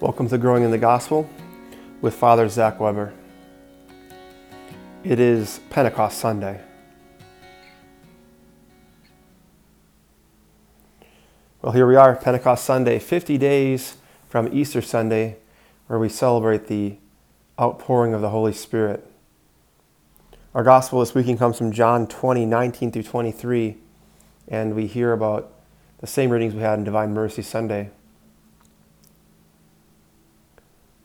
Welcome to Growing in the Gospel with Father Zach Weber. It is Pentecost Sunday. Well, here we are, Pentecost Sunday, 50 days from Easter Sunday, where we celebrate the outpouring of the Holy Spirit. Our gospel this weekend comes from John 20, 19 through 23, and we hear about the same readings we had in Divine Mercy Sunday.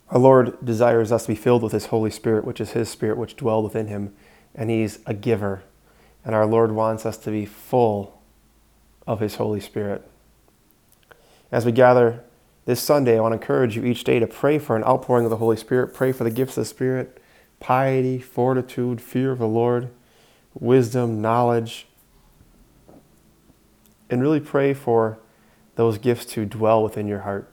Our Lord desires us to be filled with His Holy Spirit, which is His Spirit which dwells within Him, and He's a giver. And our Lord wants us to be full of His Holy Spirit. As we gather this Sunday, I want to encourage you each day to pray for an outpouring of the Holy Spirit, pray for the gifts of the Spirit, piety, fortitude, fear of the Lord, wisdom, knowledge, and really pray for those gifts to dwell within your heart.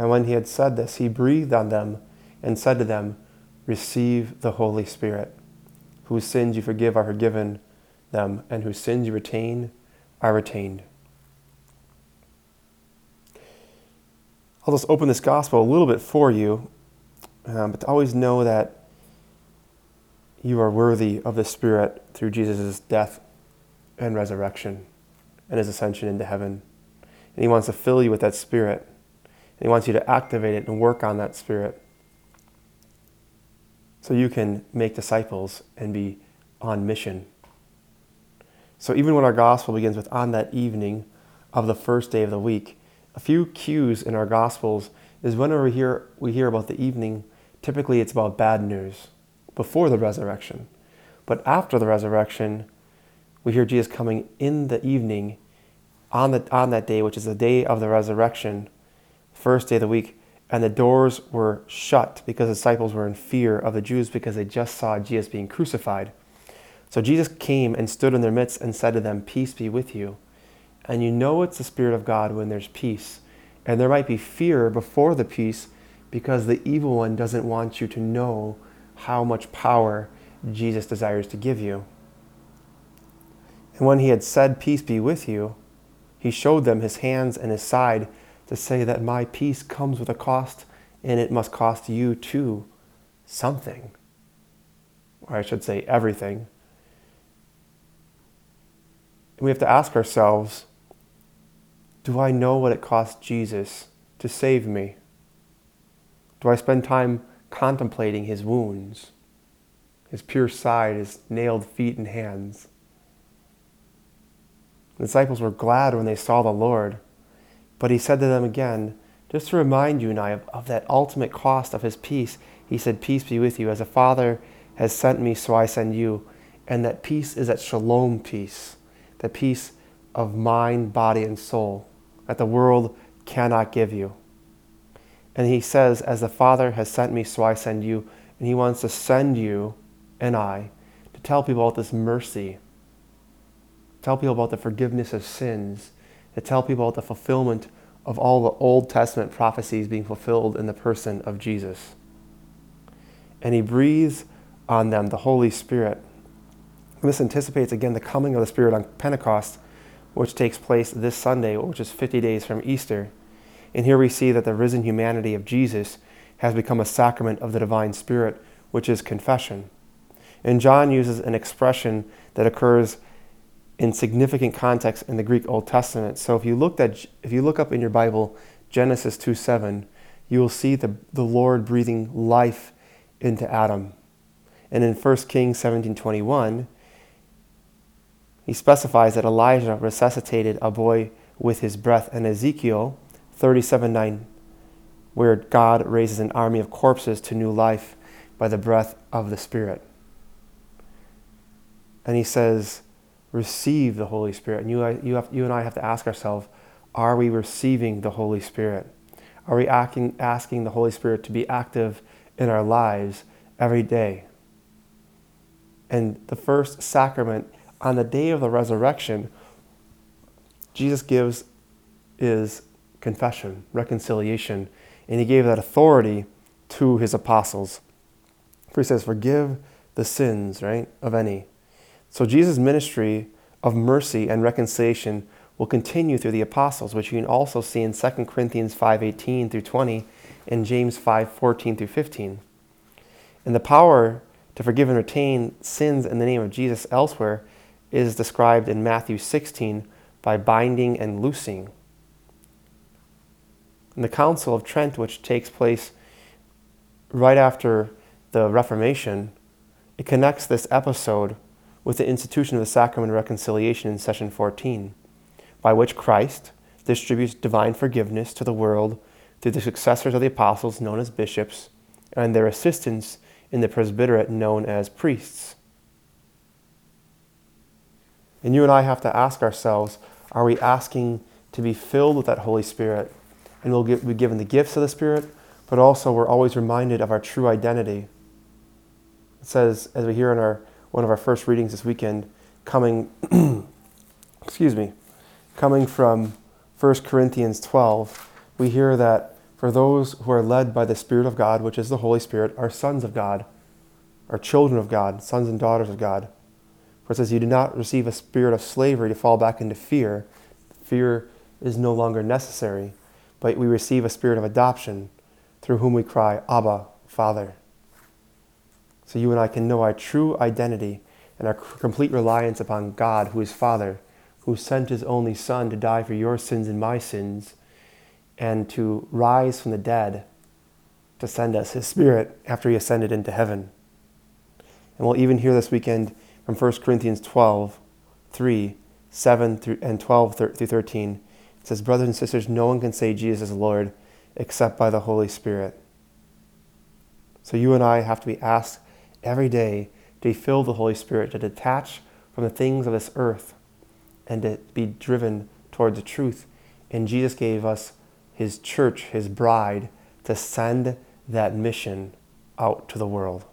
And when he had said this, he breathed on them and said to them, Receive the Holy Spirit. Whose sins you forgive are forgiven them, and whose sins you retain are retained. I'll just open this gospel a little bit for you, um, but to always know that you are worthy of the Spirit through Jesus' death and resurrection and his ascension into heaven. And he wants to fill you with that Spirit. He wants you to activate it and work on that spirit so you can make disciples and be on mission. So even when our gospel begins with on that evening of the first day of the week, a few cues in our gospels is whenever we hear we hear about the evening, typically it's about bad news before the resurrection. But after the resurrection, we hear Jesus coming in the evening on, the, on that day, which is the day of the resurrection, first day of the week, and the doors were shut because the disciples were in fear of the Jews because they just saw Jesus being crucified. So Jesus came and stood in their midst and said to them, Peace be with you. And you know it's the Spirit of God when there's peace. And there might be fear before the peace because the evil one doesn't want you to know how much power Jesus desires to give you. And when he had said, Peace be with you, he showed them his hands and his side to say that my peace comes with a cost and it must cost you too something. Or I should say everything. And we have to ask ourselves do I know what it cost Jesus to save me? Do I spend time contemplating his wounds, his pure side, his nailed feet and hands? The disciples were glad when they saw the Lord. But he said to them again, just to remind you and I of, of that ultimate cost of his peace, he said, Peace be with you. As a father has sent me, so I send you. And that peace is that shalom peace, the peace of mind, body, and soul that the world cannot give you. And he says, As the Father has sent me, so I send you. And he wants to send you and I to tell people about this mercy, tell people about the forgiveness of sins, to tell people about the fulfillment of all the Old Testament prophecies being fulfilled in the person of Jesus. And he breathes on them the Holy Spirit. And this anticipates again the coming of the Spirit on Pentecost, which takes place this Sunday, which is 50 days from Easter. And here we see that the risen humanity of Jesus has become a sacrament of the divine Spirit, which is confession. And John uses an expression that occurs in significant context in the Greek Old Testament. So if you looked at if you look up in your Bible Genesis 2 7, you will see the, the Lord breathing life into Adam. And in 1 Kings 17 21, he specifies that Elijah resuscitated a boy with his breath, and Ezekiel 37 9, where God raises an army of corpses to new life by the breath of the Spirit. And he says, receive the Holy Spirit. And you, you, have, you and I have to ask ourselves are we receiving the Holy Spirit? Are we acting, asking the Holy Spirit to be active in our lives every day? And the first sacrament on the day of the resurrection, Jesus gives is confession, reconciliation, and he gave that authority to his apostles. For he says, Forgive the sins, right, of any. So Jesus' ministry of mercy and reconciliation will continue through the apostles, which you can also see in 2 Corinthians 5:18 through 20 and James 5:14 through 15. And the power to forgive and retain sins in the name of Jesus elsewhere is described in Matthew 16 by binding and loosing. In the Council of Trent, which takes place right after the Reformation, it connects this episode with the institution of the sacrament of reconciliation in session 14, by which Christ distributes divine forgiveness to the world through the successors of the apostles known as bishops and their assistants in the presbyterate known as priests. And you and I have to ask ourselves are we asking to be filled with that Holy Spirit? And we'll be given the gifts of the Spirit, but also we're always reminded of our true identity. It says, as we hear in our one of our first readings this weekend, coming, excuse me, coming from 1 Corinthians 12, we hear that for those who are led by the Spirit of God, which is the Holy Spirit, are sons of God, are children of God, sons and daughters of God. For it says, You do not receive a spirit of slavery to fall back into fear. Fear is no longer necessary, but we receive a spirit of adoption through whom we cry, Abba, Father so you and I can know our true identity and our complete reliance upon God, who is Father, who sent his only Son to die for your sins and my sins, and to rise from the dead to send us his Spirit after he ascended into heaven. And we'll even hear this weekend from 1 Corinthians 12, 3, 7 through, and 12 through 13. It says, Brothers and sisters, no one can say Jesus is Lord except by the Holy Spirit. So you and I have to be asked every day to be filled with the Holy Spirit, to detach from the things of this earth and to be driven towards the truth. And Jesus gave us his church, his bride, to send that mission out to the world.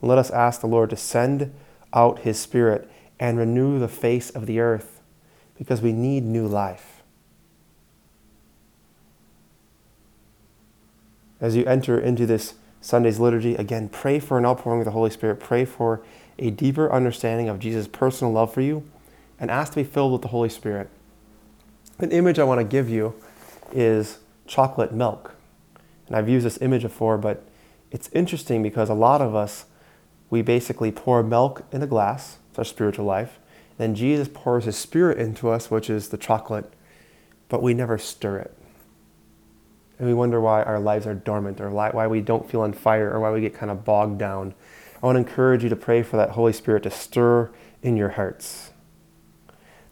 Let us ask the Lord to send out his Spirit and renew the face of the earth because we need new life. As you enter into this Sunday's liturgy. Again, pray for an outpouring of the Holy Spirit. Pray for a deeper understanding of Jesus' personal love for you and ask to be filled with the Holy Spirit. An image I want to give you is chocolate milk. And I've used this image before, but it's interesting because a lot of us, we basically pour milk in a glass, it's our spiritual life. Then Jesus pours his spirit into us, which is the chocolate, but we never stir it and we wonder why our lives are dormant or why we don't feel on fire or why we get kind of bogged down. I want to encourage you to pray for that Holy Spirit to stir in your hearts.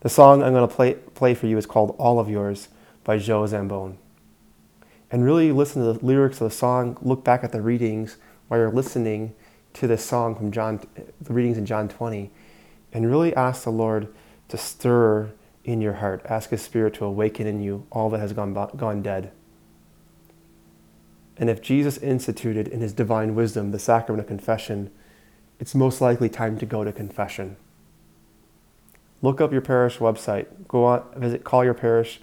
The song I'm going to play, play for you is called All of Yours by Joe Zambone. And really listen to the lyrics of the song, look back at the readings while you're listening to this song from John, the readings in John 20, and really ask the Lord to stir in your heart. Ask His Spirit to awaken in you all that has gone, gone dead. And if Jesus instituted in his divine wisdom the sacrament of confession, it's most likely time to go to confession. Look up your parish website, go on, visit Call Your Parish,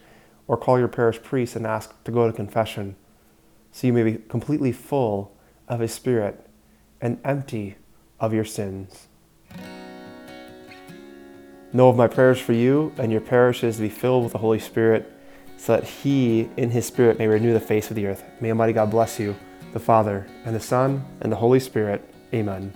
or call your parish priest and ask to go to confession so you may be completely full of His Spirit and empty of your sins. Know of my prayers for you and your parishes to be filled with the Holy Spirit so that He, in His Spirit, may renew the face of the earth. May Almighty God bless you, the Father, and the Son, and the Holy Spirit. Amen.